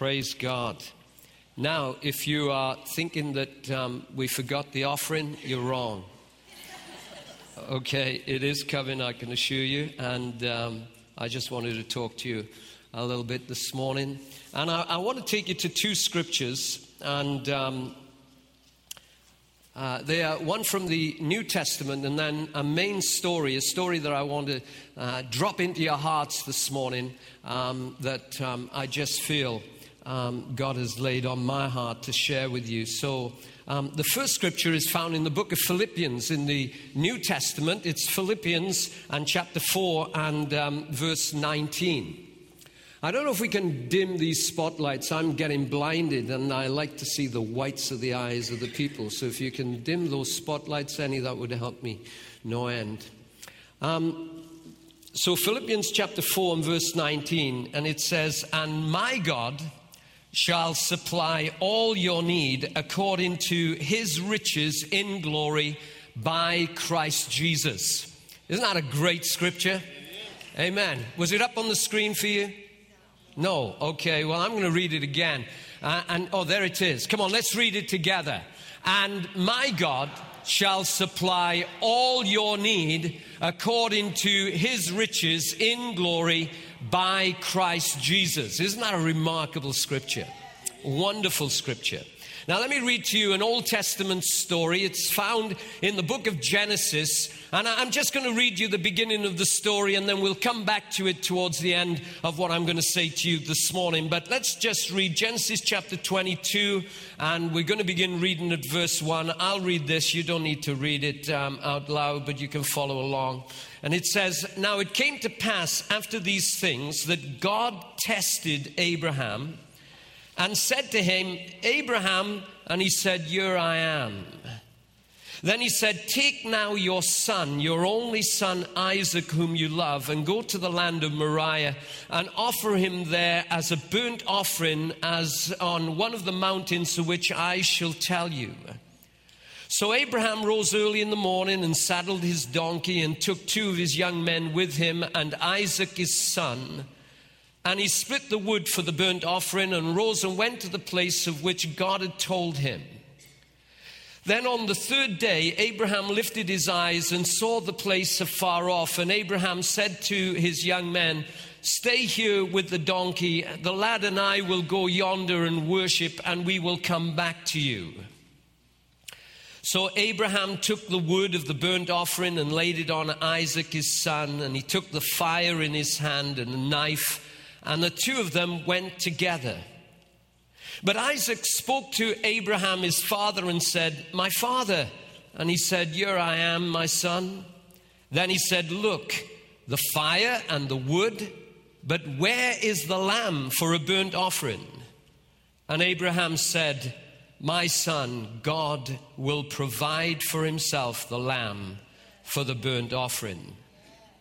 Praise God. Now, if you are thinking that um, we forgot the offering, you're wrong. Okay, it is coming, I can assure you. And um, I just wanted to talk to you a little bit this morning. And I, I want to take you to two scriptures. And um, uh, they are one from the New Testament and then a main story, a story that I want to uh, drop into your hearts this morning um, that um, I just feel um, God has laid on my heart to share with you. So, um, the first scripture is found in the book of Philippians in the New Testament. It's Philippians and chapter 4 and um, verse 19. I don't know if we can dim these spotlights. I'm getting blinded and I like to see the whites of the eyes of the people. So if you can dim those spotlights any, that would help me no end. Um, so Philippians chapter 4 and verse 19, and it says, And my God shall supply all your need according to his riches in glory by Christ Jesus. Isn't that a great scripture? Amen. Was it up on the screen for you? No. Okay, well, I'm going to read it again. Uh, and oh, there it is. Come on, let's read it together. And my God shall supply all your need according to his riches in glory by Christ Jesus. Isn't that a remarkable scripture? Wonderful scripture. Now, let me read to you an Old Testament story. It's found in the book of Genesis. And I'm just going to read you the beginning of the story, and then we'll come back to it towards the end of what I'm going to say to you this morning. But let's just read Genesis chapter 22, and we're going to begin reading at verse 1. I'll read this. You don't need to read it um, out loud, but you can follow along. And it says, Now it came to pass after these things that God tested Abraham and said to him, Abraham, and he said, Here I am. Then he said, Take now your son, your only son Isaac, whom you love, and go to the land of Moriah and offer him there as a burnt offering, as on one of the mountains to which I shall tell you. So Abraham rose early in the morning and saddled his donkey and took two of his young men with him and Isaac his son. And he split the wood for the burnt offering and rose and went to the place of which God had told him. Then on the third day, Abraham lifted his eyes and saw the place afar off. And Abraham said to his young men, Stay here with the donkey. The lad and I will go yonder and worship, and we will come back to you. So Abraham took the wood of the burnt offering and laid it on Isaac his son, and he took the fire in his hand and a knife, and the two of them went together. But Isaac spoke to Abraham his father and said, My father. And he said, Here I am, my son. Then he said, Look, the fire and the wood, but where is the lamb for a burnt offering? And Abraham said, my son, God will provide for himself the lamb for the burnt offering.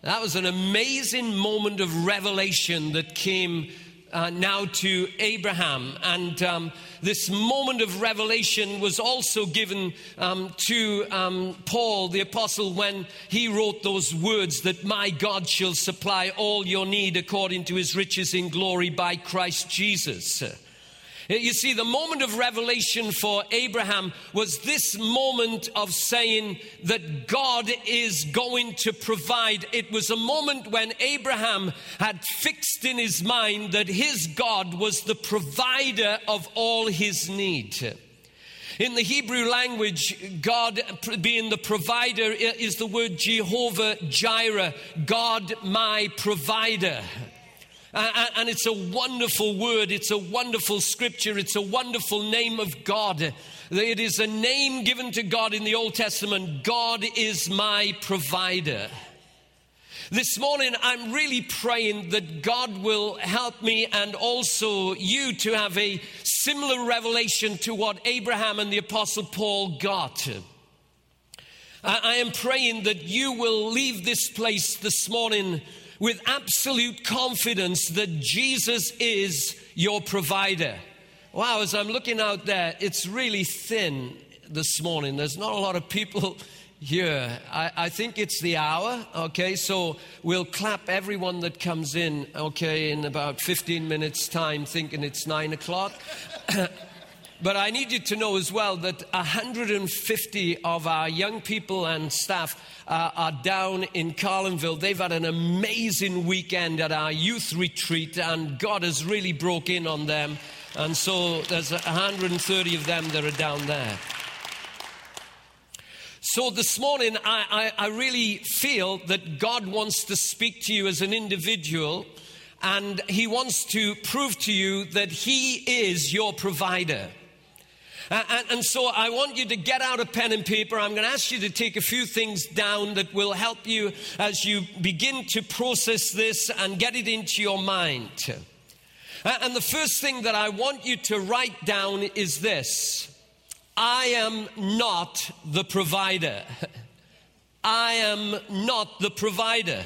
That was an amazing moment of revelation that came uh, now to Abraham. And um, this moment of revelation was also given um, to um, Paul, the apostle, when he wrote those words that my God shall supply all your need according to his riches in glory by Christ Jesus. You see, the moment of revelation for Abraham was this moment of saying that God is going to provide. It was a moment when Abraham had fixed in his mind that his God was the provider of all his need. In the Hebrew language, God being the provider is the word Jehovah Jireh, God my provider. And it's a wonderful word, it's a wonderful scripture, it's a wonderful name of God. It is a name given to God in the Old Testament God is my provider. This morning, I'm really praying that God will help me and also you to have a similar revelation to what Abraham and the Apostle Paul got. I am praying that you will leave this place this morning with absolute confidence that Jesus is your provider. Wow, as I'm looking out there, it's really thin this morning. There's not a lot of people here. I, I, think it's the hour, okay? So we'll clap everyone that comes in, okay, in about 15 minutes' time, thinking it's 9 o'clock. but I need you to know as well that 150 of our young people and staff uh, are down in Carlinville. They've had an amazing weekend at our youth retreat, and God has really broke in on them. And so there's 130 of them that are down there. So this morning, I, I, I, really feel that God wants to speak to you as an individual, and He wants to prove to you that He is your provider. And, and, so I want you to get out a pen and paper. I'm going to ask you to take a few things down that will help you as you begin to process this and get it into your mind. And the first thing that I want you to write down is this I am not the provider. I am not the provider.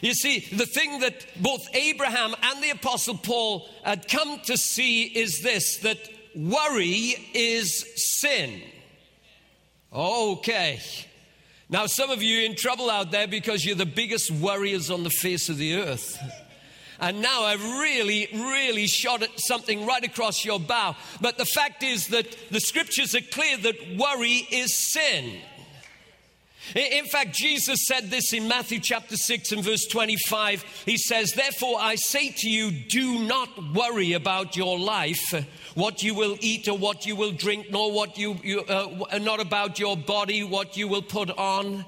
You see, the thing that both Abraham and the Apostle Paul had come to see is this that worry is sin. Okay. Now, some of you in trouble out there because you're the biggest worriers on the face of the earth. And now I've really, really shot at something right across your bow. But the fact is that the scriptures are clear that worry is sin. In fact, Jesus said this in Matthew chapter 6 and verse 25. He says, Therefore, I say to you, do not worry about your life, what you will eat or what you will drink, nor what you, you uh, not about your body, what you will put on.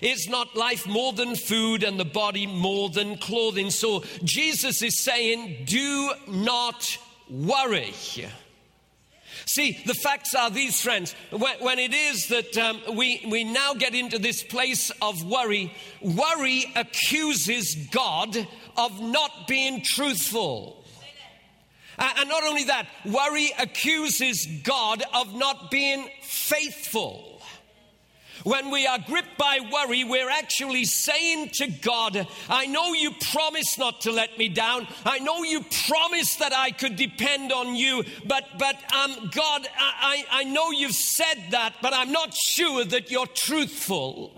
Is not life more than food and the body more than clothing? So Jesus is saying, do not worry. See, the facts are these, friends. When, when it is that um, we, we now get into this place of worry, worry accuses God of not being truthful. And not only that, worry accuses God of not being faithful. When we are gripped by worry, we're actually saying to God, I know you promised not to let me down. I know you promised that I could depend on you. But, but um, God, I, I know you've said that, but I'm not sure that you're truthful.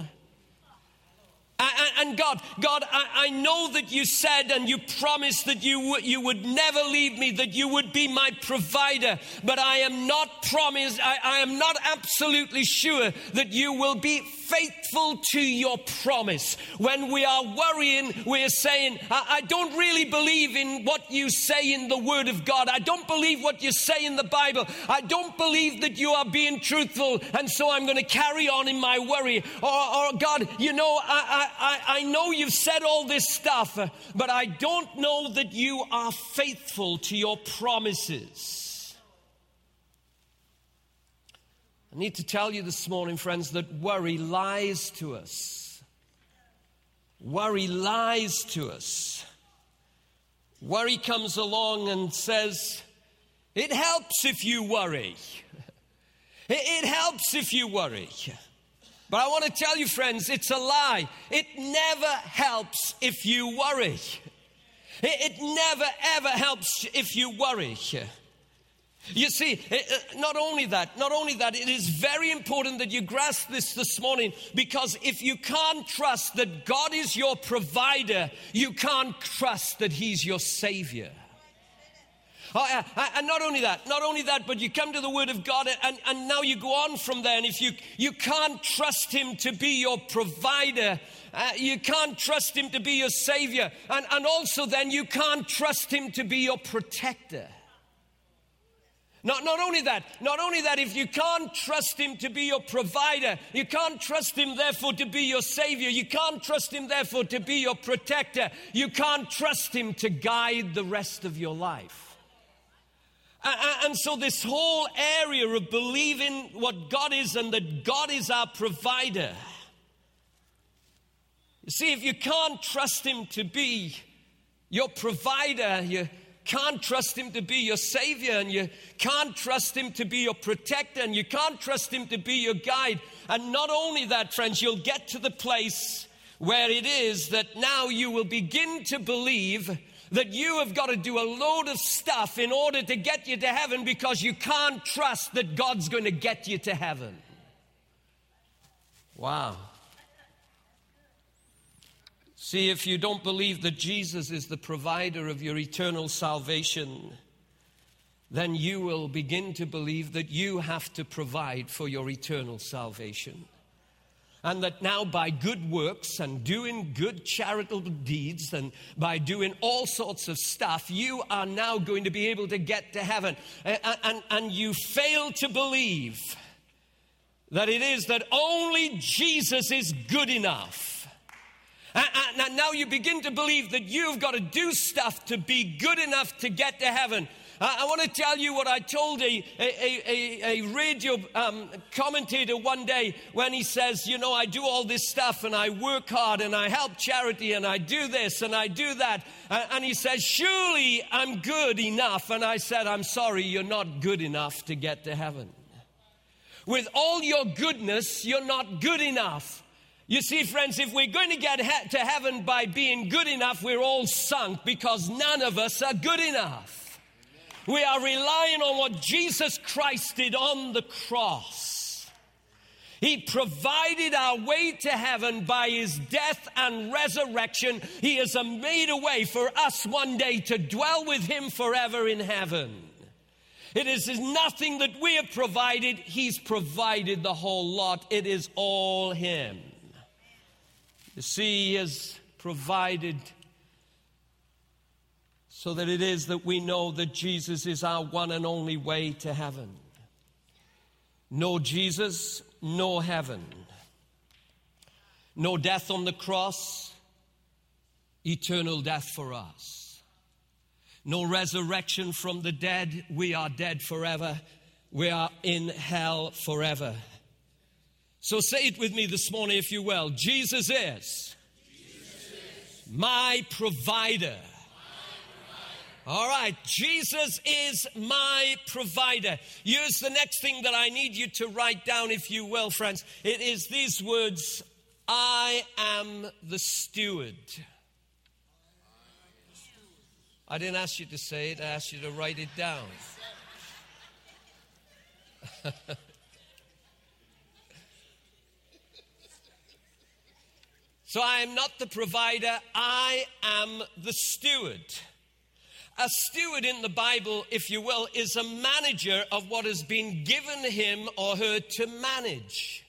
And God, God, I, know that you said and you promised that you, you would never leave me, that you would be my provider, but I am not promised, I, am not absolutely sure that you will be faithful to your promise. When we are worrying, we're saying, I, I don't really believe in what you say in the Word of God. I don't believe what you say in the Bible. I don't believe that you are being truthful, and so I'm going to carry on in my worry. Or, or God, you know, I, I, I know you've said all this stuff, but I don't know that you are faithful to your promises. I need to tell you this morning, friends, that worry lies to us. Worry lies to us. Worry comes along and says, It helps if you worry. It helps if you worry. But I want to tell you, friends, it's a lie. It never helps if you worry. It never, ever helps if you worry. You see, eh, not only that, not only that, it is very important that you grasp this this morning because if you can't trust that God is your provider, you can't trust that He's your Savior. Oh, and not only that, not only that, but you come to the Word of God and, and now you go on from there. And if you, you can't trust Him to be your provider, uh, you can't trust Him to be your Savior, and, and also then you can't trust Him to be your protector. Not, not only that, not only that, if you can't trust Him to be your provider, you can't trust Him, therefore, to be your Savior, you can't trust Him, therefore, to be your protector, you can't trust Him to guide the rest of your life. And so, this whole area of believing what God is and that God is our provider. You see, if you can't trust Him to be your provider, you can't trust Him to be your Savior, and you can't trust Him to be your protector, and you can't trust Him to be your guide. And not only that, friends, you'll get to the place where it is that now you will begin to believe that you have got to do a load of stuff in order to get you to heaven because you can't trust that God's going to get you to heaven. Wow. See, if you don't believe that Jesus is the provider of your eternal salvation, then you will begin to believe that you have to provide for your eternal salvation. And that now, by good works and doing good charitable deeds and by doing all sorts of stuff, you are now going to be able to get to heaven. And, and, and you fail to believe that it is that only Jesus is good enough and now you begin to believe that you've got to do stuff to be good enough to get to heaven. I want to tell you what I told a, a, a, a radio um, commentator one day when he says, You know, I do all this stuff and I work hard and I help charity and I do this and I do that. And he says, Surely I'm good enough. And I said, I'm sorry, you're not good enough to get to heaven. With all your goodness, you're not good enough. You see, friends, if we're going to get he- to heaven by being good enough, we're all sunk because none of us are good enough. We are relying on what Jesus Christ did on the cross. He provided our way to heaven by his death and resurrection. He has made a way for us one day to dwell with him forever in heaven. It is nothing that we have provided, he's provided the whole lot. It is all him. You see, He has provided so that it is that we know that Jesus is our one and only way to heaven. No Jesus, no heaven. No death on the cross, eternal death for us. No resurrection from the dead, we are dead forever. We are in hell forever. So say it with me this morning, if you will. Jesus is, Jesus is. my provider. All right, Jesus is my provider. Use the next thing that I need you to write down, if you will, friends. It is these words I am the steward. I didn't ask you to say it, I asked you to write it down. So I am not the provider, I am the steward. A steward in the Bible, if you will, is a manager of what has been given him or her to manage.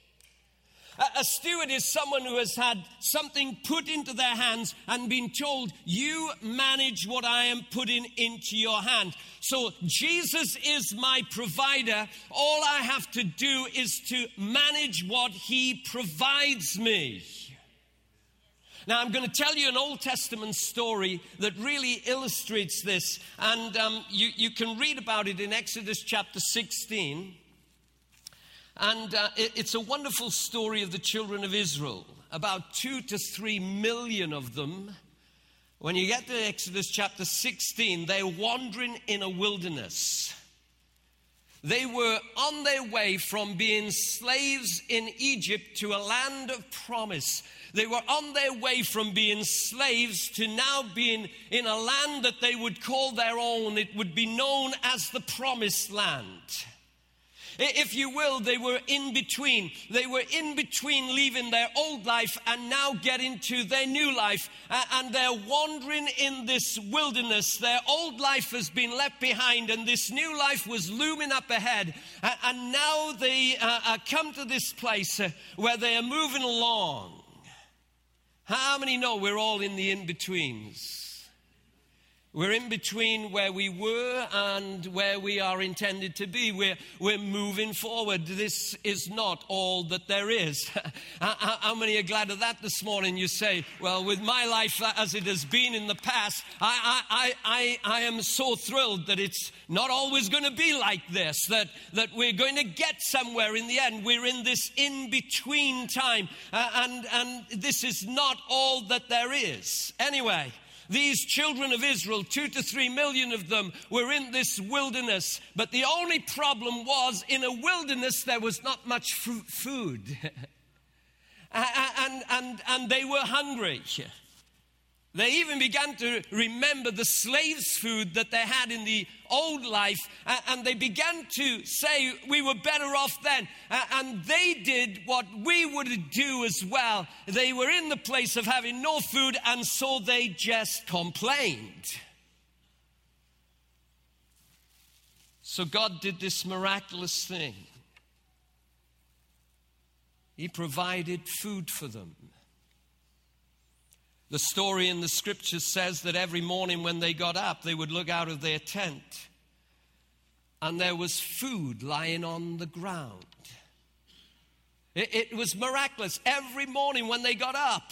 A, steward is someone who has had something put into their hands and been told, You manage what I am putting into your hand. So Jesus is my provider. All I have to do is to manage what he provides me. Now, I'm going to tell you an Old Testament story that really illustrates this, and um, you, you can read about it in Exodus chapter 16. And uh, it, it's a wonderful story of the children of Israel, about two to three million of them. When you get to Exodus chapter 16, they're wandering in a wilderness. They were on their way from being slaves in Egypt to a land of promise. They were on their way from being slaves to now being in a land that they would call their own. It would be known as the promised land. If you will, they were in between. They were in between leaving their old life and now getting to their new life. And they're wandering in this wilderness. Their old life has been left behind, and this new life was looming up ahead. And now they uh, uh, come to this place uh, where they are moving along. How many know we're all in the in betweens? We're in between where we were and where we are intended to be. We're, we're moving forward. This is not all that there is. How many are glad of that this morning? You say, Well, with my life as it has been in the past, I, I, I, I am so thrilled that it's not always going to be like this, that, that we're going to get somewhere in the end. We're in this in between time, uh, and, and this is not all that there is. Anyway, these children of Israel, two to three million of them, were in this wilderness. But the only problem was in a wilderness, there was not much food. and, and, and they were hungry. They even began to remember the slaves' food that they had in the old life, and they began to say, We were better off then. And they did what we would do as well. They were in the place of having no food, and so they just complained. So God did this miraculous thing. He provided food for them. The story in the scriptures says that every morning when they got up, they would look out of their tent and there was food lying on the ground. It, it, was miraculous. Every morning when they got up,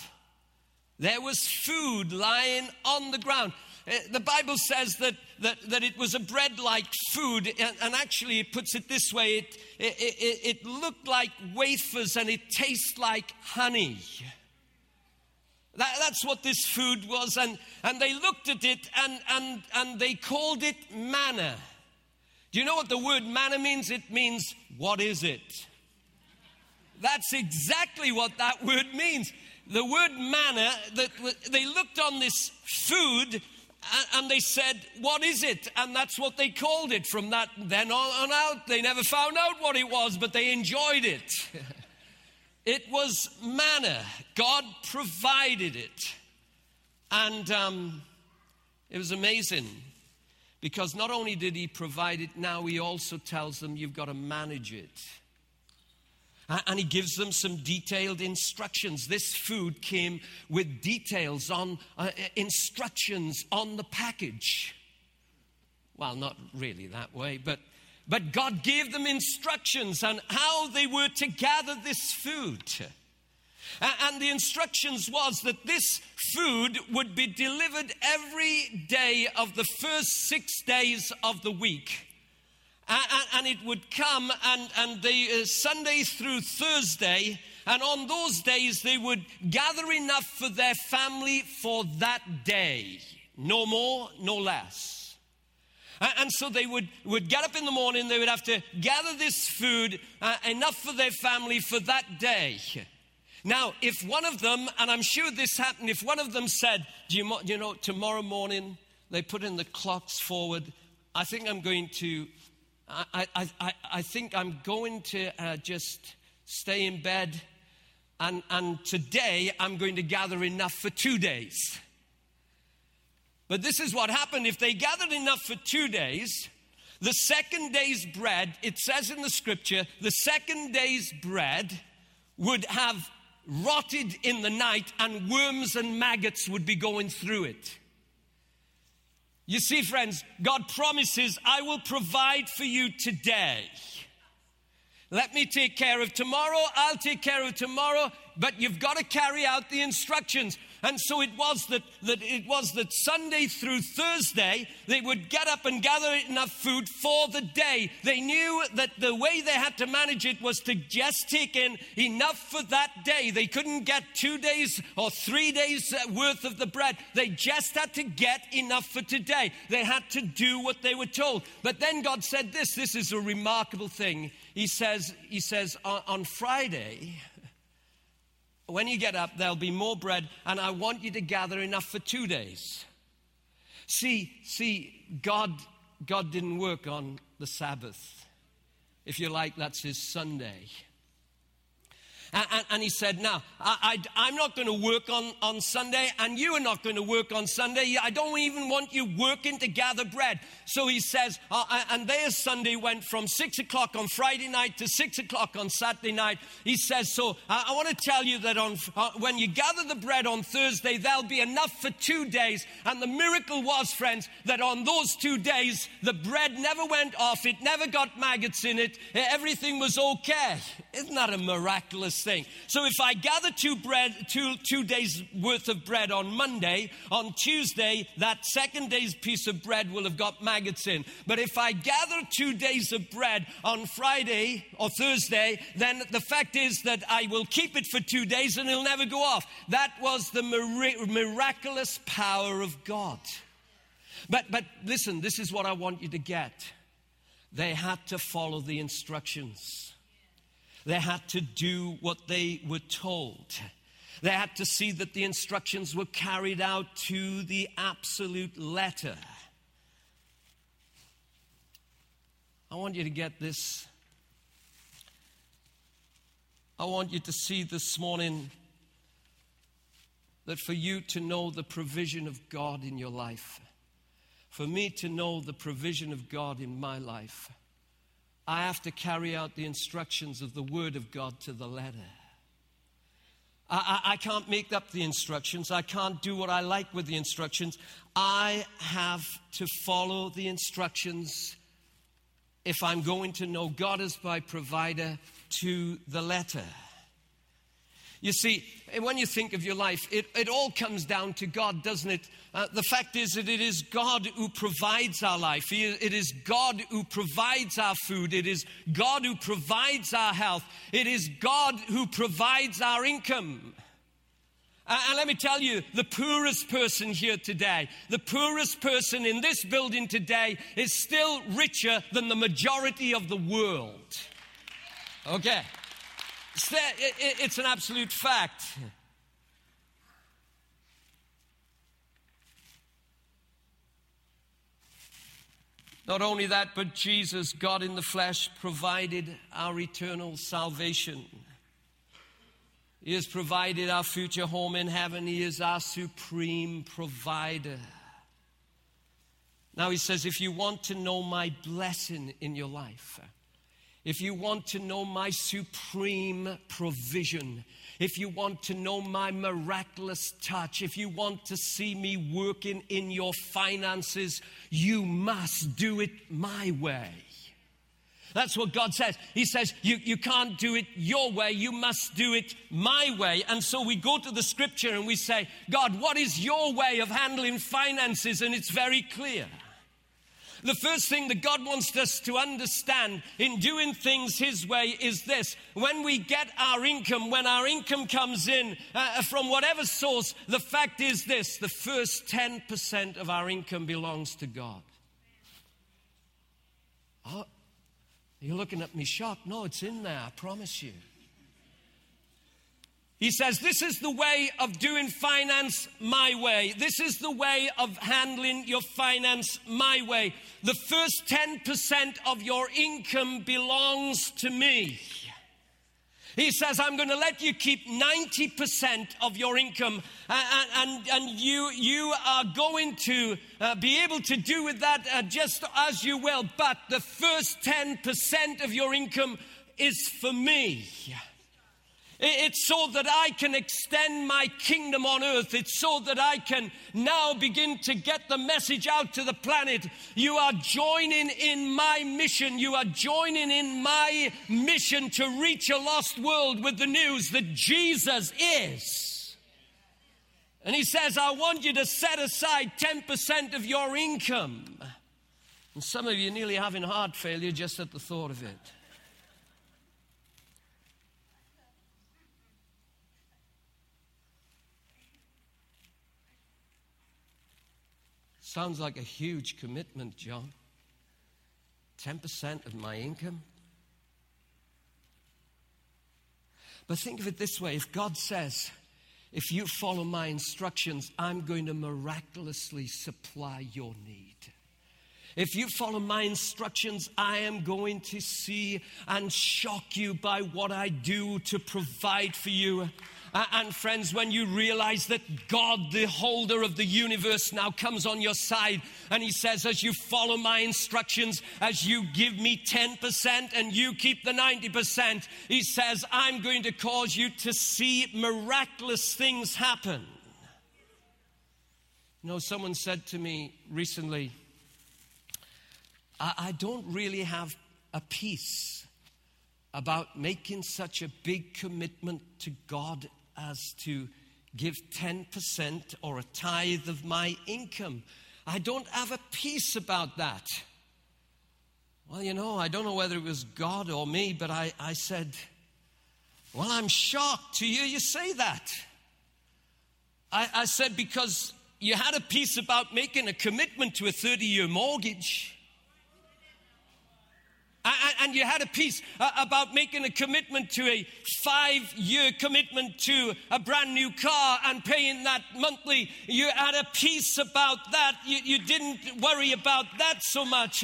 there was food lying on the ground. Uh, the Bible says that, that, that it was a bread like food, and, and, actually, it puts it this way it, it, it, it looked like wafers and it tastes like honey. That, that's what this food was. And, and they looked at it and, and, and they called it manna. Do you know what the word manna means? It means, what is it? That's exactly what that word means. The word manna, that they looked on this food and they said, What is it? And that's what they called it. From that then on out, they never found out what it was, but they enjoyed it. It was manna. God provided it. And um, it was amazing because not only did He provide it, now He also tells them you've got to manage it. And He gives them some detailed instructions. This food came with details on uh, instructions on the package. Well, not really that way, but but God gave them instructions on how they were to gather this food. And the instructions was that this food would be delivered every day of the first six days of the week. And it would come and, and the uh, Sunday through Thursday, and on those days they would gather enough for their family for that day. No more, no less. And so they would, would get up in the morning, they would have to gather this food, uh, enough for their family for that day. Now, if one of them, and I'm sure this happened, if one of them said, Do you, you know, tomorrow morning they put in the clocks forward, I think I'm going to, I, I, I, I think I'm going to uh, just stay in bed, and, and today I'm going to gather enough for two days. But this is what happened. If they gathered enough for two days, the second day's bread, it says in the scripture, the second day's bread would have rotted in the night and worms and maggots would be going through it. You see, friends, God promises, I will provide for you today. Let me take care of tomorrow. I'll take care of tomorrow. But you've got to carry out the instructions. And so it was that, that it was that Sunday through Thursday, they would get up and gather enough food for the day. They knew that the way they had to manage it was to just take in enough for that day. They couldn't get two days or three days uh, worth of the bread. They just had to get enough for today. They had to do what they were told. But then God said this this is a remarkable thing. He says, he says on, on Friday, when you get up, there'll be more bread, and I want you to gather enough for two days. See, see, God, God didn't work on the Sabbath. If you like, that's his Sunday. And, and, he said, Now, I, am not going to work on, on Sunday, and you are not going to work on Sunday. I don't even want you working to gather bread. So he says, uh, uh and their Sunday went from six o'clock on Friday night to six o'clock on Saturday night. He says, So I, I want to tell you that on, uh, when you gather the bread on Thursday, there'll be enough for two days. And the miracle was, friends, that on those two days, the bread never went off, it never got maggots in it, everything was okay. Isn't that a miraculous thing. So if I gather two bread, two, two days worth of bread on Monday, on Tuesday, that second day's piece of bread will have got maggots in. But if I gather two days of bread on Friday or Thursday, then the fact is that I will keep it for two days and it'll never go off. That was the miraculous power of God. But, but listen, this is what I want you to get. They had to follow the instructions. They had to do what they were told. They had to see that the instructions were carried out to the absolute letter. I want you to get this. I want you to see this morning that for you to know the provision of God in your life, for me to know the provision of God in my life, I have to carry out the instructions of the Word of God to the letter. I, I, I, can't make up the instructions. I can't do what I like with the instructions. I have to follow the instructions if I'm going to know God as my provider to the letter. You see, when you think of your life, it, it all comes down to God, doesn't it? Uh, the fact is that it is God who provides our life. He, it is God who provides our food. It is God who provides our health. It is God who provides our income. Uh, and let me tell you, the poorest person here today, the poorest person in this building today is still richer than the majority of the world. Okay. It's an absolute fact. Not only that, but Jesus, God in the flesh, provided our eternal salvation. He has provided our future home in heaven. He is our supreme provider. Now, he says, if you want to know my blessing in your life, if you want to know my supreme provision, if you want to know my miraculous touch, if you want to see me working in your finances, you must do it my way. That's what God says. He says, you, you can't do it your way, you must do it my way. And so we go to the scripture and we say, God, what is your way of handling finances? And it's very clear. The first thing that God wants us to understand in doing things His way is this. When we get our income, when our income comes in uh, from whatever source, the fact is this the first 10% of our income belongs to God. Oh, you're looking at me shocked. No, it's in there, I promise you. He says, This is the way of doing finance my way. This is the way of handling your finance my way. The first 10% of your income belongs to me. He says, I'm going to let you keep 90% of your income, and, and, and you, you are going to uh, be able to do with that uh, just as you will. But the first 10% of your income is for me. It's so that I can extend my kingdom on earth. It's so that I can now begin to get the message out to the planet. You are joining in my mission. You are joining in my mission to reach a lost world with the news that Jesus is. And he says, I want you to set aside 10% of your income. And some of you nearly having heart failure just at the thought of it. Sounds like a huge commitment, John. 10% of my income. But think of it this way if God says, if you follow my instructions, I'm going to miraculously supply your need. If you follow my instructions, I am going to see and shock you by what I do to provide for you. Uh, and friends, when you realize that God, the holder of the universe, now comes on your side and He says, as you follow my instructions, as you give me 10% and you keep the 90%, He says, I'm going to cause you to see miraculous things happen. You know, someone said to me recently, I, I don't really have a peace about making such a big commitment to God as to give 10% or a tithe of my income. I don't have a peace about that. Well, you know, I don't know whether it was God or me, but I, I said, Well, I'm shocked to hear you say that. I, I said, Because you had a peace about making a commitment to a 30 year mortgage. And you had a peace uh, about making a commitment to a five year commitment to a brand new car and paying that monthly. You had a peace about that. You, you didn't worry about that so much.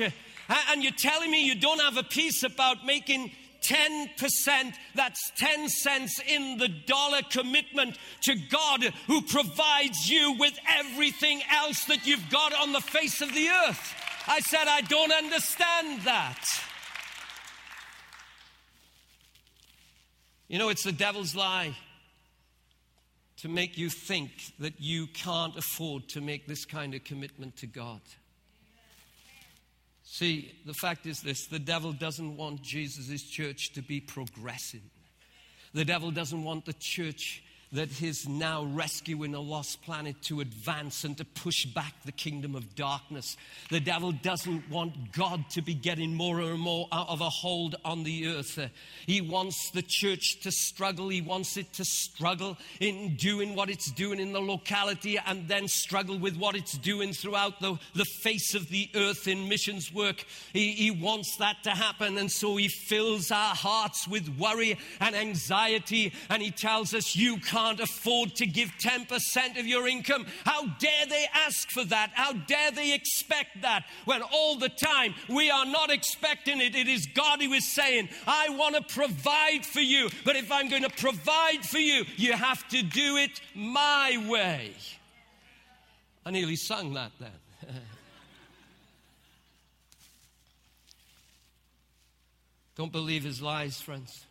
And you're telling me you don't have a peace about making 10%, that's 10 cents in the dollar commitment to God who provides you with everything else that you've got on the face of the earth. I said, I don't understand that. You know, it's the devil's lie to make you think that you can't afford to make this kind of commitment to God. See, the fact is this the devil doesn't want Jesus' church to be progressing. The devil doesn't want the church that is now rescuing a lost planet to advance and to push back the kingdom of darkness. The devil doesn't want God to be getting more and more out of a hold on the earth. He wants the church to struggle. He wants it to struggle in doing what it's doing in the locality and then struggle with what it's doing throughout the, the face of the earth in missions work. He, he wants that to happen. And so he fills our hearts with worry and anxiety. And he tells us, You can't can't afford to give 10% of your income. How dare they ask for that? How dare they expect that when all the time we are not expecting it? It is God who is saying, I want to provide for you, but if I'm going to provide for you, you have to do it my way. I nearly sung that then. Don't believe his lies, friends.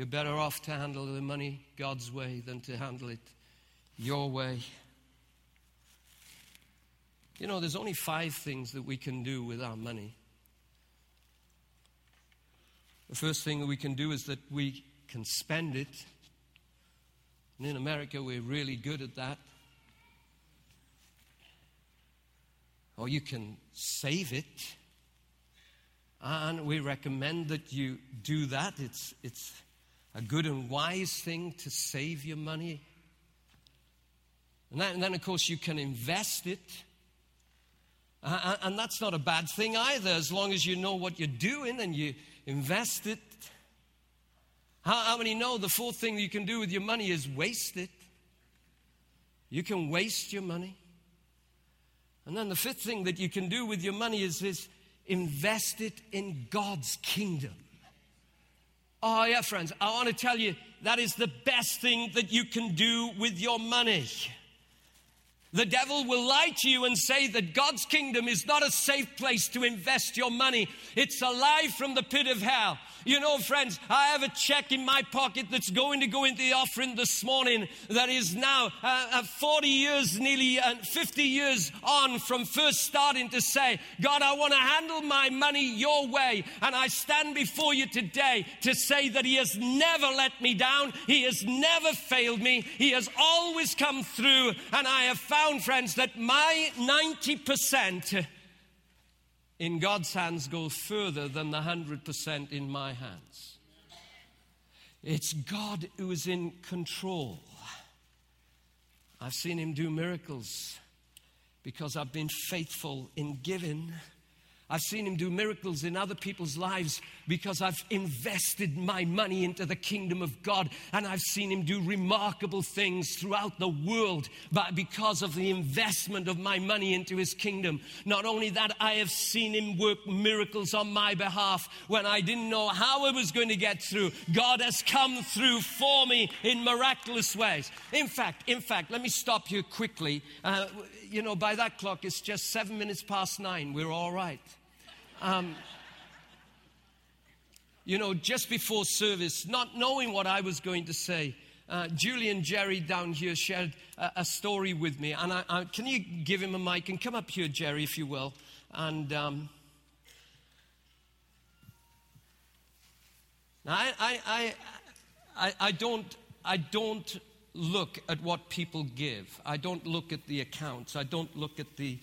You're better off to handle the money God's way than to handle it your way. You know, there's only five things that we can do with our money. The first thing that we can do is that we can spend it. And in America, we're really good at that. Or you can save it. And we recommend that you do that. It's, it's a good and wise thing to save your money. And, that, and then, of course, you can invest it. Uh, and that's not a bad thing either, as long as you know what you're doing and you invest it. How, how many know the fourth thing you can do with your money is waste it? You can waste your money. And then the fifth thing that you can do with your money is, is invest it in God's kingdom. Oh, yeah, friends, I want to tell you that is the best thing that you can do with your money. The devil will lie to you and say that God's kingdom is not a safe place to invest your money. It's a lie from the pit of hell. You know, friends, I have a check in my pocket that's going to go into the offering this morning that is now uh, uh 40 years, nearly uh, 50 years on from first starting to say, God, I want to handle my money your way. And I stand before you today to say that He has never let me down. He has never failed me. He has always come through. And I have found, friends, that my 90% in God's hands go further than the 100% in my hands. It's God who is in control. I've seen him do miracles because I've been faithful in giving I've seen him do miracles in other people's lives because I've invested my money into the kingdom of God. And I've seen him do remarkable things throughout the world because of the investment of my money into his kingdom. Not only that, I have seen him work miracles on my behalf when I didn't know how I was going to get through. God has come through for me in miraculous ways. In fact, in fact, let me stop here quickly. Uh, you know, by that clock, it's just seven minutes past nine. We're all right. Um, you know, just before service, not knowing what I was going to say, uh, Julie and Jerry down here shared a, a story with me. And I, I, can you give him a mic and come up here, Jerry, if you will? And um, I, I, I, I, don't, I don't look at what people give. I don't look at the accounts. I don't look at the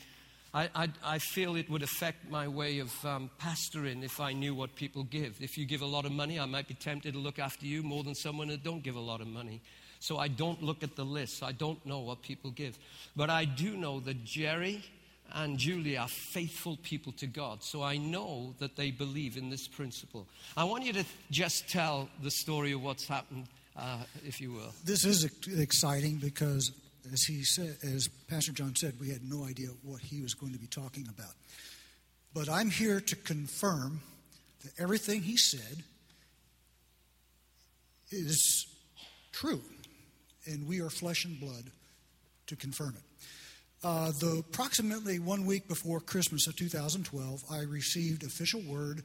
I, I, I, feel it would affect my way of um, pastoring if I knew what people give. If you give a lot of money, I might be tempted to look after you more than someone that don't give a lot of money. So I don't look at the list. I don't know what people give. But I do know that Jerry and Julie are faithful people to God. So I know that they believe in this principle. I want you to just tell the story of what's happened, uh, if you will. This is exciting because, as he said, as Pastor John said, we had no idea what he was going to be talking about. But I'm here to confirm that everything he said is true, and we are flesh and blood to confirm it. Uh, the approximately one week before Christmas of 2012, I received official word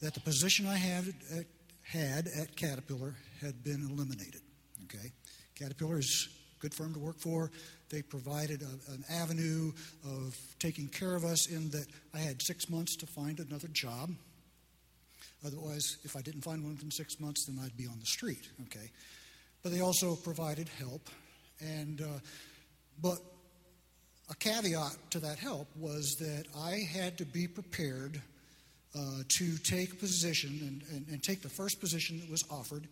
that the position I had at, had at Caterpillar had been eliminated. Okay, Caterpillar is good firm to work for. They provided a, an avenue of taking care of us in that I had six months to find another job. Otherwise, if I didn't find one within six months, then I'd be on the street. Okay, but they also provided help, and uh, but a caveat to that help was that I had to be prepared uh, to take position and, and, and, take the first position that was offered,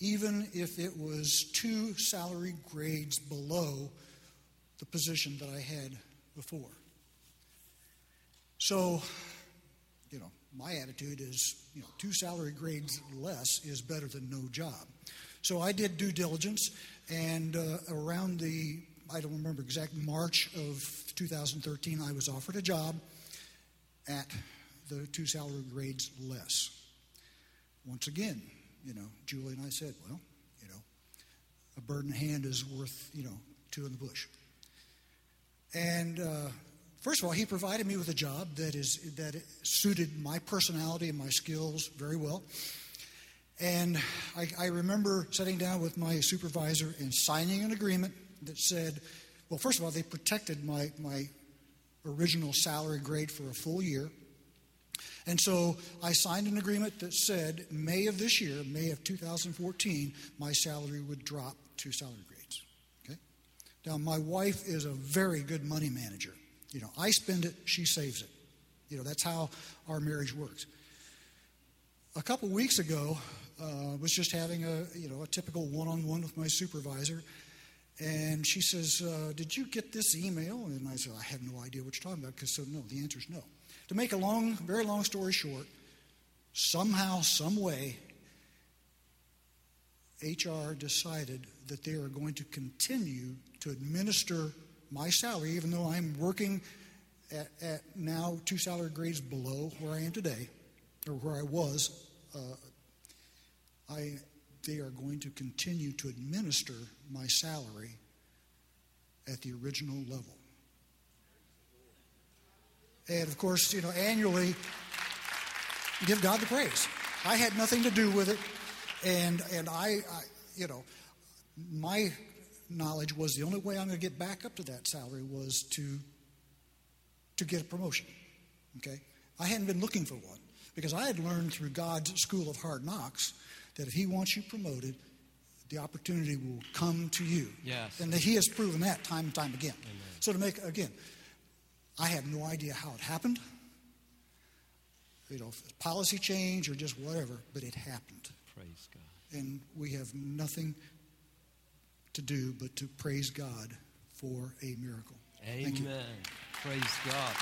even if it was two salary grades below the position that I had before. So, you know, my attitude is, you know, two salary grades less is better than no job. So I did due diligence, and uh, around the I don't remember exact March of 2013, I was offered a job at the two salary grades less. Once again, you know, Julie and I said, well, you know, a bird in hand is worth, you know, two in the bush. And uh, first of all, he provided me with a job that is that suited my personality and my skills very well. And I, I remember sitting down with my supervisor and signing an agreement that said, well, first of all, they protected my, my original salary grade for a full year. And so I signed an agreement that said May of this year, May of 2014, my salary would drop two salary grades. Okay? Now, my wife is a very good money manager. You know, I spend it, she saves it. You know, that's how our marriage works. A couple weeks ago, uh, was just having a you know a typical one-on-one with my supervisor, and she says, uh, Did you get this email? And I said, I have no idea what you're talking about, because so no, the answer is no. To make a long, very long story short, somehow, some way, HR decided that they are going to continue to administer my salary, even though I'm working at, at now two salary grades below where I am today, or where I was. Uh, I they are going to continue to administer my salary at the original level. And of course, you know, annually, give God the praise. I had nothing to do with it, and and I, I you know, my knowledge was the only way I'm going to get back up to that salary was to to get a promotion. Okay, I hadn't been looking for one because I had learned through God's school of hard knocks that if He wants you promoted, the opportunity will come to you. Yes. And that He has proven that time and time again. Amen. So to make, again, I have no idea how it happened. You know, policy change or just whatever, but it happened. Praise God. And we have nothing to do but to praise God for a miracle. Amen. Praise God.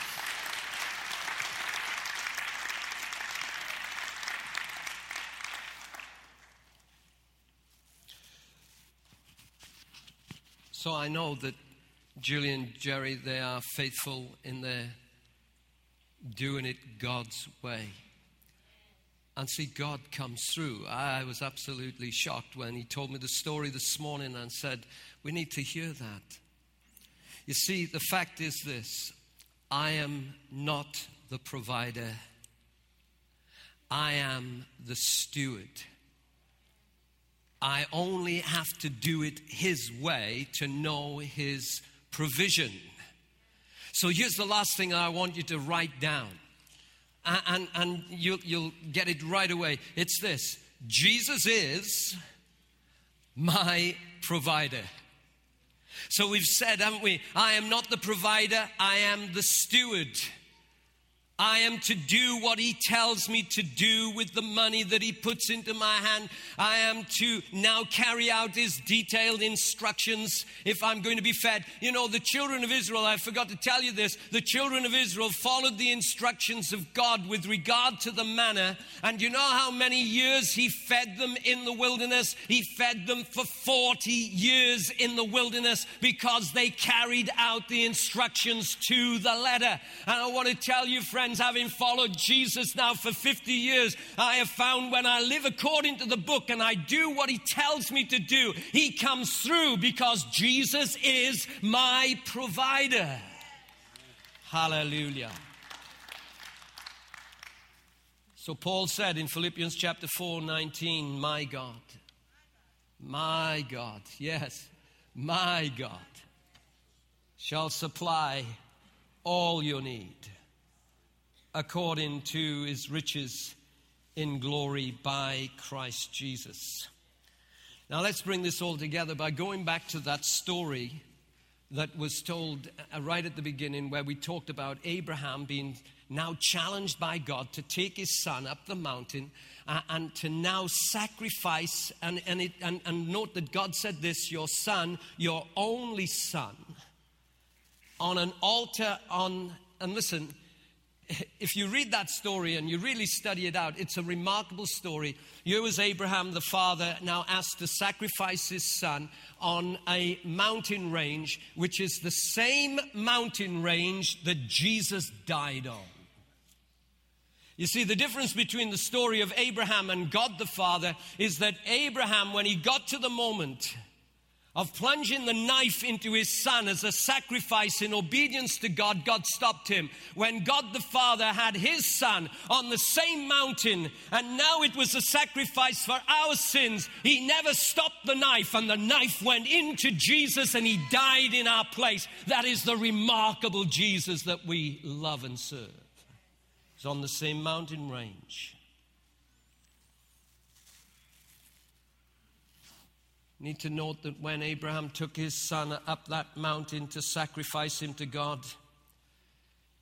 So I know that Julie and Jerry, they are faithful in their doing it God's way. And see, God comes through. I was absolutely shocked when he told me the story this morning and said, We need to hear that. You see, the fact is this I am not the provider, I am the steward. I only have to do it His way to know His provision. So here's the last thing I want you to write down, and, and, you'll, you'll get it right away. It's this Jesus is my provider. So we've said, haven't we? I am not the provider, I am the steward. I am to do what he tells me to do with the money that he puts into my hand. I am to now carry out his detailed instructions if I'm going to be fed. You know, the children of Israel, I forgot to tell you this, the children of Israel followed the instructions of God with regard to the manna. And you know how many years he fed them in the wilderness? He fed them for 40 years in the wilderness because they carried out the instructions to the letter. And I want to tell you, friends, friends, having followed Jesus now for 50 years, I have found when I live according to the book and I do what he tells me to do, he comes through because Jesus is my provider. Hallelujah. So Paul said in Philippians chapter 4 19, My God, my God, yes, my God shall supply all your need according to his riches in glory by Christ Jesus. Now, let's bring this all together by going back to that story that was told uh, right at the beginning, where we talked about Abraham being now challenged by God to take his son up the mountain uh, and to now sacrifice. And, and, it, and, and note that God said this your son, your only son, on an altar on, and listen, if you read that story and you really study it out, it's a remarkable story. Here was Abraham, the father, now asked to sacrifice his son on a mountain range, which is the same mountain range that Jesus died on. You see, the difference between the story of Abraham and God the Father is that Abraham, when he got to the moment, of plunging the knife into his son as a sacrifice in obedience to God, God stopped him. When God the Father had his son on the same mountain, and now it was a sacrifice for our sins, he never stopped the knife, and the knife went into Jesus and he died in our place. That is the remarkable Jesus that we love and serve. He's on the same mountain range. Need to note that when Abraham took his son up that mountain to sacrifice him to God,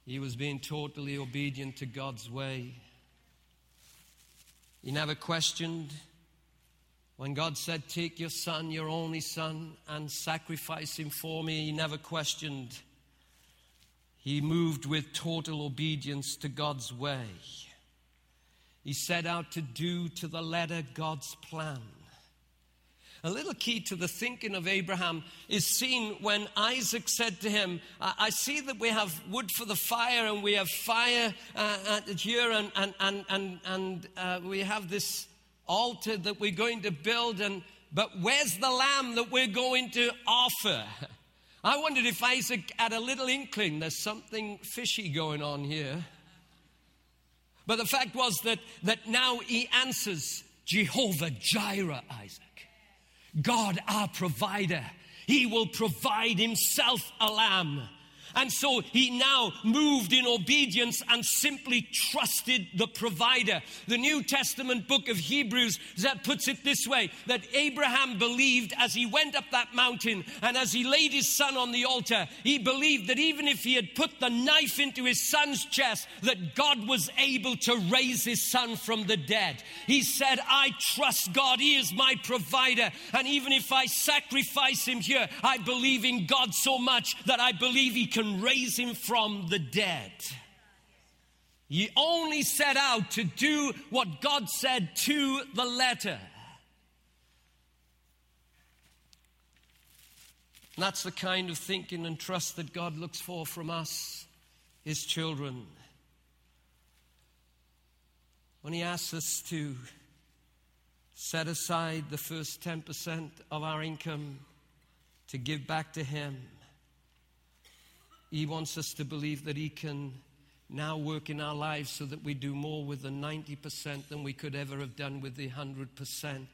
he was being totally obedient to God's way. He never questioned when God said, Take your son, your only son, and sacrifice him for me. He never questioned. He moved with total obedience to God's way. He set out to do to the letter God's plan. A little key to the thinking of Abraham is seen when Isaac said to him, I see that we have wood for the fire and we have fire uh, here and, and, and, and, and uh, we have this altar that we're going to build, and, but where's the lamb that we're going to offer? I wondered if Isaac had a little inkling there's something fishy going on here. But the fact was that, that now he answers Jehovah Jireh, Isaac. God, our provider, He will provide Himself a lamb and so he now moved in obedience and simply trusted the provider. The New Testament book of Hebrews that puts it this way that Abraham believed as he went up that mountain and as he laid his son on the altar, he believed that even if he had put the knife into his son's chest, that God was able to raise his son from the dead. He said, I trust God, He is my provider. And even if I sacrifice him here, I believe in God so much that I believe He can can raise him from the dead. He only set out to do what God said to the letter. And that's the kind of thinking and trust that God looks for from us, His children. When He asks us to set aside the first 10% of our income to give back to Him he wants us to believe that He can now work in our lives so that we do more with the 90% than we could ever have done with the 100%.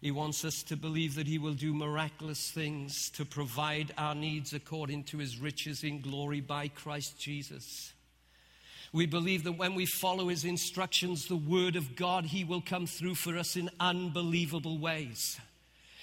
He wants us to believe that He will do miraculous things to provide our needs according to His riches in glory by Christ Jesus. We believe that when we follow His instructions, the Word of God, He will come through for us in unbelievable ways.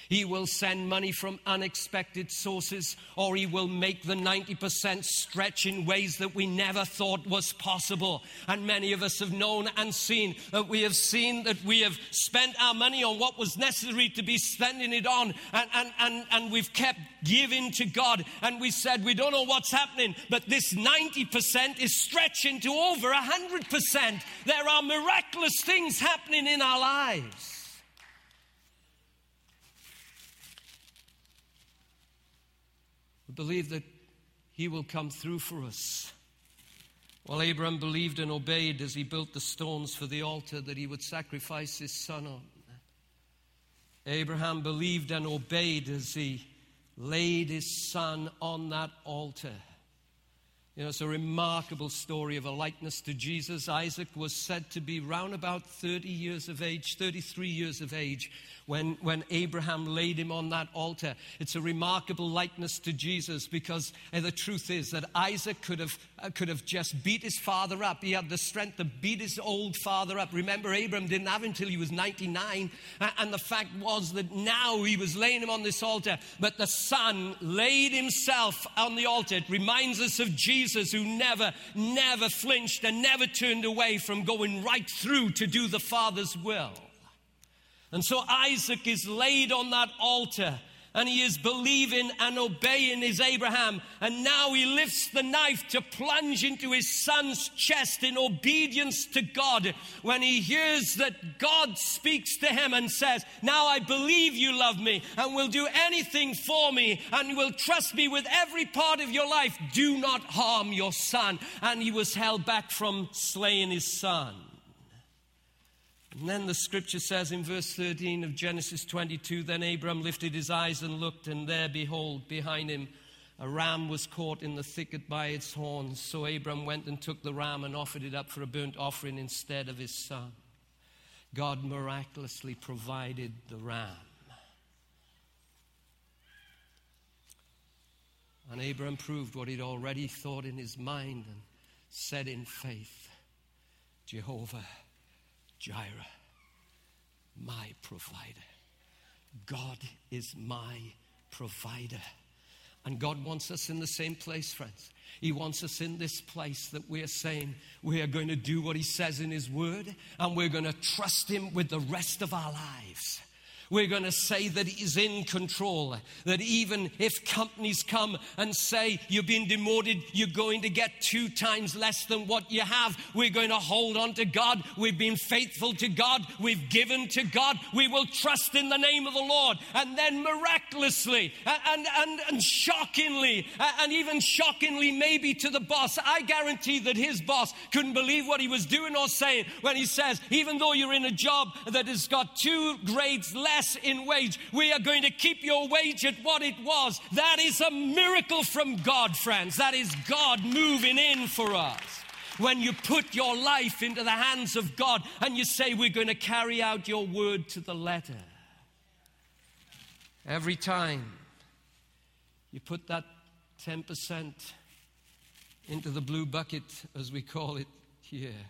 He will send money from unexpected sources, or He will make the 90% stretch in ways that we never thought was possible. And many of us have known and seen that we have seen that we have spent our money on what was necessary to be spending it on, and, and, and, and we've kept giving to God. And we said, We don't know what's happening, but this 90% is stretching to over 100%. There are miraculous things happening in our lives. Believe that He will come through for us. While Abraham believed and obeyed as he built the stones for the altar that he would sacrifice his son on. Abraham believed and obeyed as he laid his son on that altar. You know, it's a remarkable story of a likeness to Jesus. Isaac was said to be round about 30 years of age, 33 years of age, when, when Abraham laid him on that altar. It's a remarkable likeness to Jesus because uh, the truth is that Isaac could have, uh, could have just beat his father up. He had the strength to beat his old father up. Remember, Abraham didn't have him until he was 99. Uh, and the fact was that now he was laying him on this altar, but the son laid himself on the altar. It reminds us of Jesus who never, never flinched and never turned away from going right through to do the Father's will. And so Isaac is laid on that altar and he is believing and obeying his Abraham. And now he lifts the knife to plunge into his son's chest in obedience to God when he hears that God speaks to him and says, Now I believe you love me and will do anything for me and will trust me with every part of your life. Do not harm your son. And he was held back from slaying his son. And then the scripture says in verse 13 of Genesis 22 Then Abram lifted his eyes and looked, and there, behold, behind him a ram was caught in the thicket by its horns. So Abram went and took the ram and offered it up for a burnt offering instead of his son. God miraculously provided the ram. And Abram proved what he'd already thought in his mind and said in faith Jehovah Jireh, my provider. God is my provider. And God wants us in the same place, friends. He wants us in this place that we're saying we are going to do what He says in His Word and we're going to trust Him with the rest of our lives. We're going to say that He's in control. That even if companies come and say you've been demoted, you're going to get two times less than what you have. We're going to hold on to God. We've been faithful to God. We've given to God. We will trust in the name of the Lord. And then miraculously and, and, and shockingly, and even shockingly, maybe to the boss, I guarantee that his boss couldn't believe what he was doing or saying when he says, even though you're in a job that has got two grades less less in wage. We are going to keep your wage at what it was. That is a miracle from God, friends. That is God moving in for us. When you put your life into the hands of God and you say, We're going to carry out your word to the letter. Every time you put that 10% into the blue bucket, as we call it here,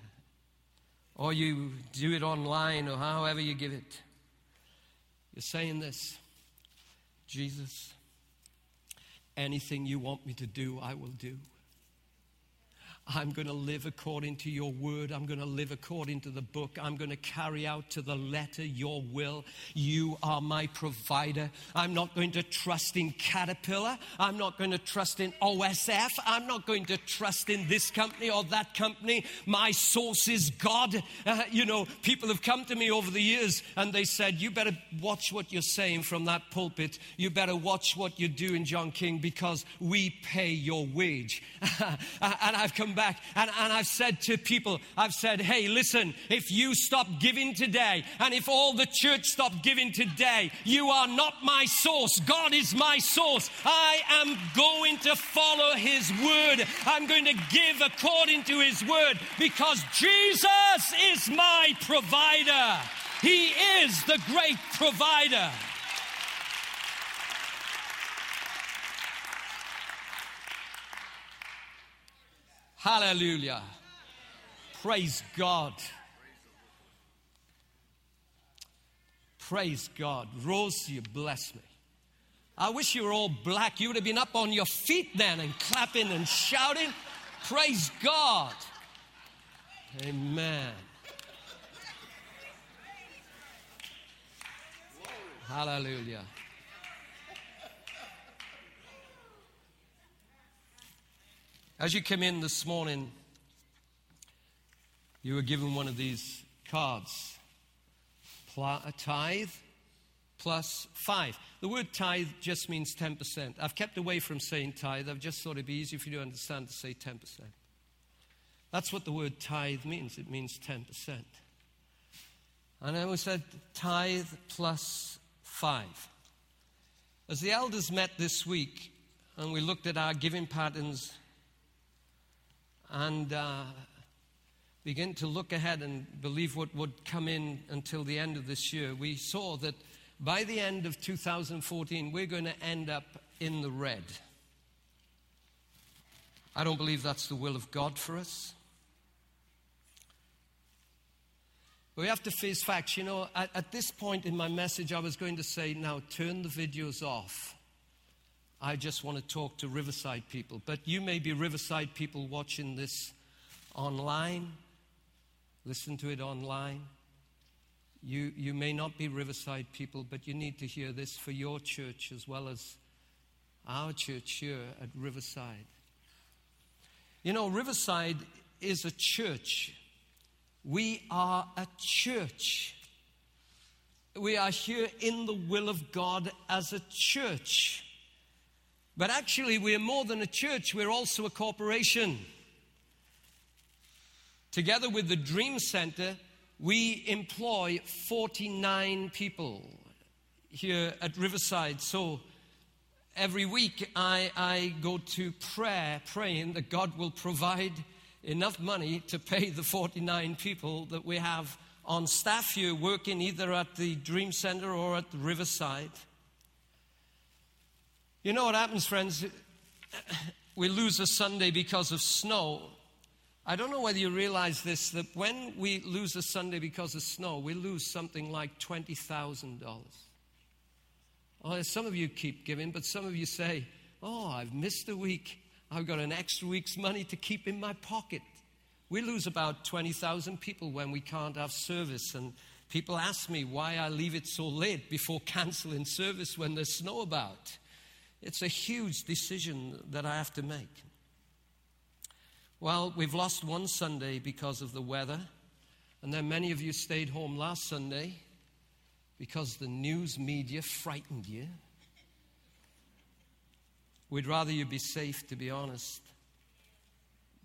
or you do it online or however you give it, you're saying this Jesus, anything you want me to do, I will do. I'm going to live according to your word. I'm going to live according to the book. I'm going to carry out to the letter your will. You are my provider. I'm not going to trust in Caterpillar. I'm not going to trust in OSF. I'm not going to trust in this company or that company. My source is God. Uh, you know, people have come to me over the years and they said, You better watch what you're saying from that pulpit. You better watch what you're doing, John King, because we pay your wage. and I've come back and, and I've said to people, I've said, hey, listen, if you stop giving today and if all the church stop giving today, you are not my source. God is my source. I am going to follow his word. I'm going to give according to his word because Jesus is my provider. He is the great provider. Hallelujah. Praise God. Praise God. Rose, you bless me. I wish you were all black. You would have been up on your feet then and clapping and shouting. Praise God. Amen. Hallelujah. As you came in this morning, you were given one of these cards a tithe plus five. The word tithe just means 10%. I've kept away from saying tithe. I've just thought it'd be easier for you to understand to say 10%. That's what the word tithe means. It means 10%. And then we said tithe plus five. As the elders met this week and we looked at our giving patterns and uh, begin to look ahead and believe what would come in until the end of this year, we saw that by the end of 2014, we're going to end up in the red. I don't believe that's the will of God for us. But we have to face facts. You know, at, at, this point in my message, I was going to say, now turn the videos off. I just want to talk to Riverside people. But you may be Riverside people watching this online, listen to it online. You, you may not be Riverside people, but you need to hear this for your church as well as our church here at Riverside. You know, Riverside is a church. We are a church. We are here in the will of God as a church. But actually, we're more than a church, we're also a corporation. Together with the Dream Center, we employ 49 people here at Riverside. So every week I, I go to prayer, praying that God will provide enough money to pay the 49 people that we have on staff here working either at the Dream Center or at the Riverside. You know what happens, friends? We lose a Sunday because of snow. I don't know whether you realize this that when we lose a Sunday because of snow, we lose something like $20,000. Oh, some of you keep giving, but some of you say, Oh, I've missed a week. I've got an extra week's money to keep in my pocket. We lose about 20,000 people when we can't have service. And people ask me why I leave it so late before canceling service when there's snow about. It's a huge decision that I have to make. Well, we've lost one Sunday because of the weather, and then many of you stayed home last Sunday because the news media frightened you. We'd rather you be safe, to be honest.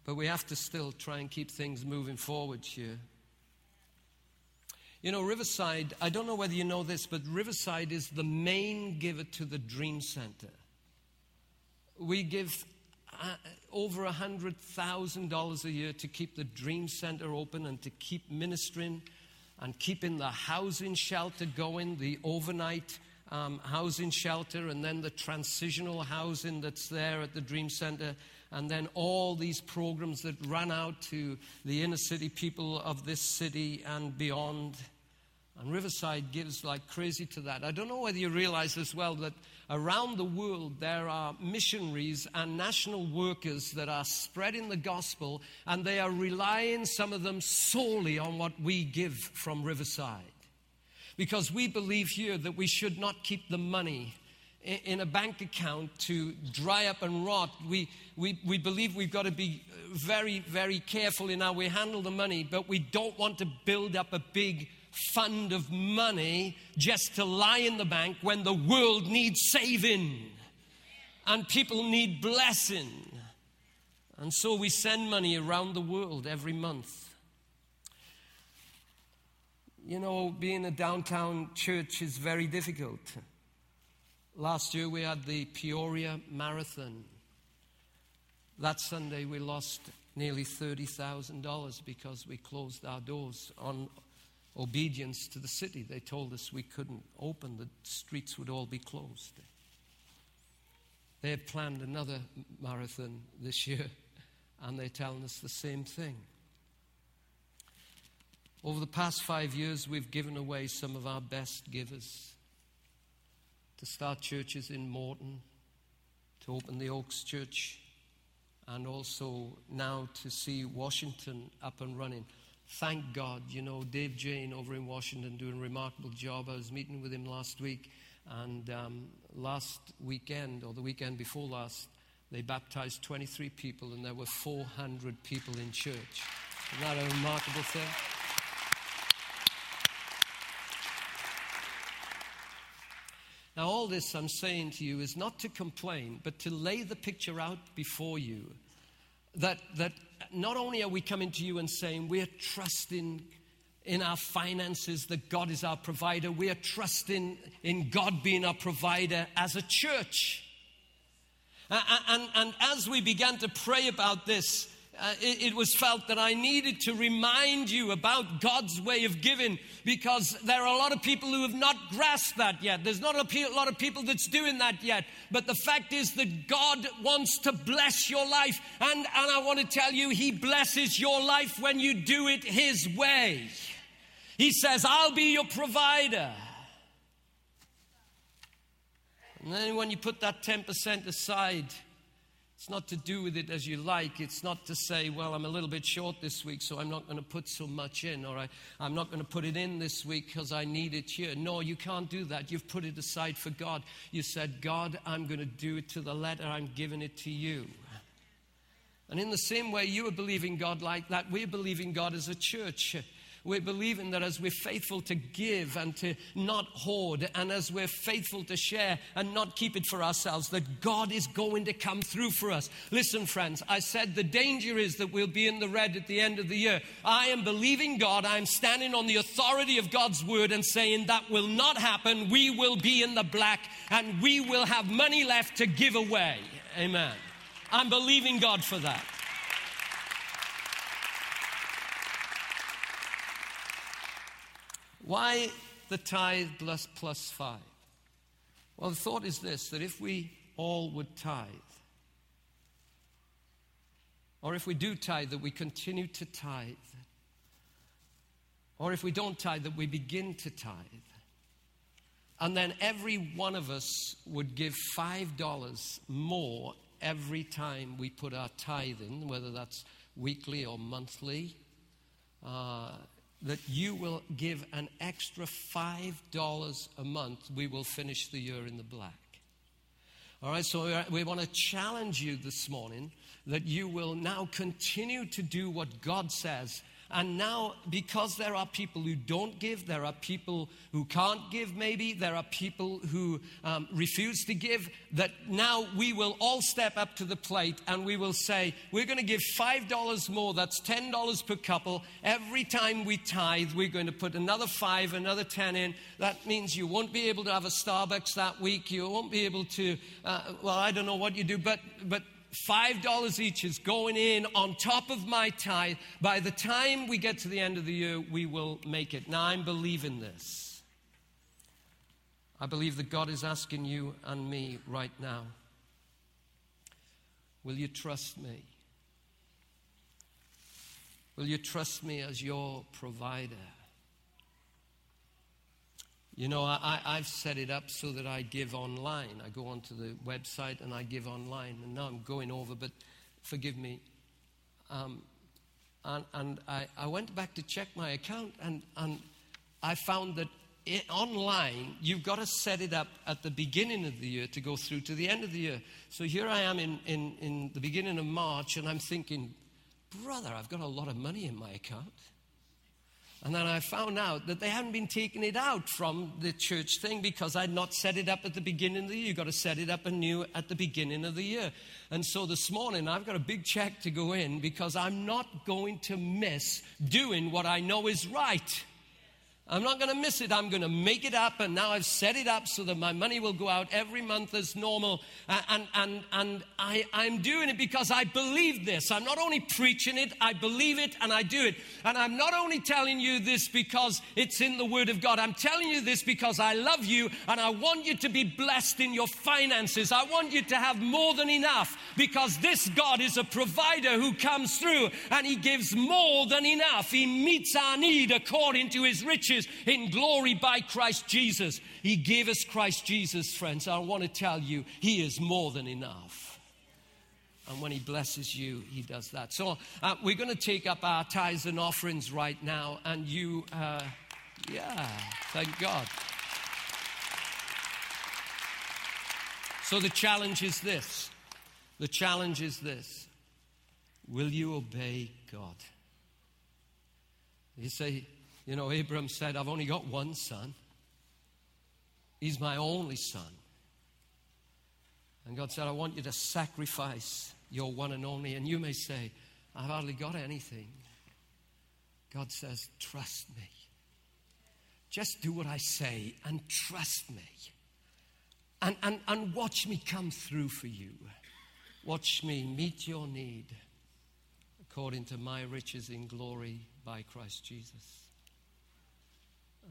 But we have to still try and keep things moving forward here. You know, Riverside, I don't know whether you know this, but Riverside is the main giver to the Dream Center. We give uh, over $100,000 a year to keep the Dream Center open and to keep ministering and keeping the housing shelter going, the overnight um, housing shelter, and then the transitional housing that's there at the Dream Center, and then all these programs that run out to the inner city people of this city and beyond. And Riverside gives like crazy to that. I don't know whether you realize as well that around the world there are missionaries and national workers that are spreading the gospel, and they are relying, some of them, solely on what we give from Riverside. Because we believe here that we should not keep the money in a bank account to dry up and rot. We, we, we believe we've got to be very, very careful in how we handle the money, but we don't want to build up a big fund of money just to lie in the bank when the world needs saving and people need blessing. And so we send money around the world every month. You know, being a downtown church is very difficult. Last year we had the Peoria Marathon. That Sunday we lost nearly $30,000 because we closed our doors on obedience to the city. They told us we couldn't open, the streets would all be closed. They have planned another marathon this year, and they're telling us the same thing. Over the past five years, we've given away some of our best givers to start churches in Morton, to open the Oaks Church, and also now to see Washington up and running. Thank God, you know, Dave Jane over in Washington doing a remarkable job. I was meeting with him last week, and um, last weekend, or the weekend before last, they baptized 23 people, and there were 400 people in church. Isn't that a remarkable thing? Now, all this I'm saying to you is not to complain, but to lay the picture out before you that, that not only are we coming to you and saying we're trusting in our finances that God is our provider, we are trusting in God being our provider as a church. And, and, and as we began to pray about this, uh, it, it, was felt that I needed to remind you about God's way of giving because there are a lot of people who have not grasped that yet. There's not a lot of people that's doing that yet. But the fact is that God wants to bless your life. And, and I want to tell you, He blesses your life when you do it His way. He says, I'll be your provider. And then when you put that 10% aside, it's not to do with it as you like. It's not to say, well, I'm a little bit short this week, so I'm not going to put so much in, or I, am not going to put it in this week because I need it here. No, you can't do that. You've put it aside for God. You said, God, I'm going to do it to the letter. I'm giving it to you. And in the same way you are believing God like that, we're believing God as a church. We're believing that as we're faithful to give and to not hoard, and as we're faithful to share and not keep it for ourselves, that God is going to come through for us. Listen, friends, I said the danger is that we'll be in the red at the end of the year. I am believing God. I'm standing on the authority of God's word and saying that will not happen. We will be in the black and we will have money left to give away. Amen. I'm believing God for that. Why the tithe plus, plus five? Well, the thought is this that if we all would tithe, or if we do tithe, that we continue to tithe, or if we don't tithe, that we begin to tithe, and then every one of us would give $5 more every time we put our tithe in, whether that's weekly or monthly. Uh, that you will give an extra $5 a month, we will finish the year in the black. All right, so we want to challenge you this morning that you will now continue to do what God says and now, because there are people who don't give, there are people who can't give, maybe, there are people who um, refuse to give, that now we will all step up to the plate and we will say, we're going to give $5 more, that's $10 per couple. Every time we tithe, we're going to put another five, another 10 in. That means you won't be able to have a Starbucks that week. You won't be able to, uh, well, I don't know what you do, but, but $5 each is going in on top of my tithe. By the time we get to the end of the year, we will make it. Now, I'm believing this. I believe that God is asking you and me right now Will you trust me? Will you trust me as your provider? You know, I, have set it up so that I give online. I go onto the website and I give online. And now I'm going over, but forgive me. Um, and, and I, I, went back to check my account, and, and I found that it, online, you've got to set it up at the beginning of the year to go through to the end of the year. So here I am in, in, in the beginning of March, and I'm thinking, brother, I've got a lot of money in my account. And then I found out that they hadn't been taking it out from the church thing because I'd not set it up at the beginning of the year. You've got to set it up anew at the beginning of the year. And so this morning, I've got a big check to go in because I'm not going to miss doing what I know is right. I'm not going to miss it. I'm going to make it up. And now I've set it up so that my money will go out every month as normal. And, and, and I, I'm doing it because I believe this. I'm not only preaching it, I believe it and I do it. And I'm not only telling you this because it's in the Word of God. I'm telling you this because I love you and I want you to be blessed in your finances. I want you to have more than enough because this God is a provider who comes through and He gives more than enough. He meets our need according to His riches in glory by Christ Jesus. He gave us Christ Jesus, friends. I want to tell you, He is more than enough. And when He blesses you, He does that. So uh, we're going to take up our tithes and offerings right now. And you, uh, yeah, thank God. So the challenge is this. The challenge is this. Will you obey God? You say, you know, Abram said, I've only got one son. He's my only son. And God said, I want you to sacrifice your one and only. And you may say, I've hardly got anything. God says, Trust me. Just do what I say and trust me. And, and, and watch me come through for you. Watch me meet your need according to my riches in glory by Christ Jesus.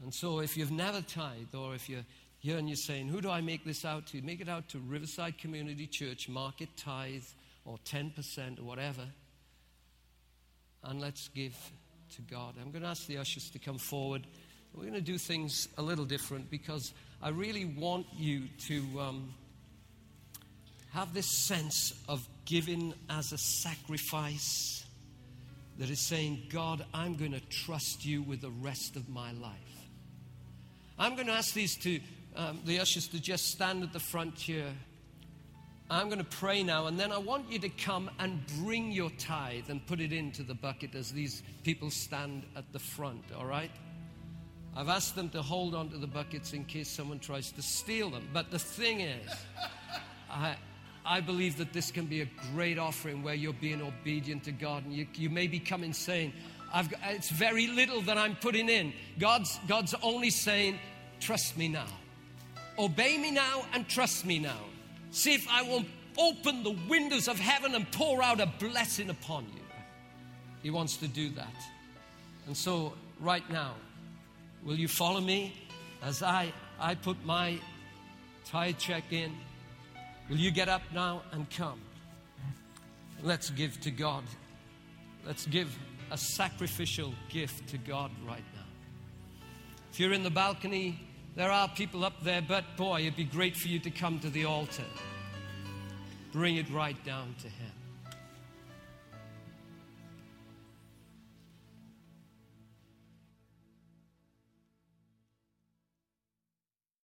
And so if you've never tithed, or if you're here and you're saying, Who do I make this out to? Make it out to Riverside Community Church, market tithe, or 10%, or whatever. And let's give to God. I'm going to ask the ushers to come forward. We're going to do things a little different because I really want you to um, have this sense of giving as a sacrifice that is saying, God, I'm going to trust you with the rest of my life. I'm going to ask these two, um, the ushers to just stand at the front here. I'm going to pray now, and then I want you to come and bring your tithe and put it into the bucket as these people stand at the front, all right? I've asked them to hold on to the buckets in case someone tries to steal them. But the thing is, I, I believe that this can be a great offering where you're being obedient to God. And you, you may be coming saying, I've, it's very little that I'm putting in. God's, God's only saying, trust me now. Obey me now and trust me now. See if I won't open the windows of heaven and pour out a blessing upon you. He wants to do that. And so, right now, will you follow me as I, I put my tie check in? Will you get up now and come? Let's give to God. Let's give a sacrificial gift to God right now. If you're in the balcony, there are people up there, but boy, it'd be great for you to come to the altar. Bring it right down to Him.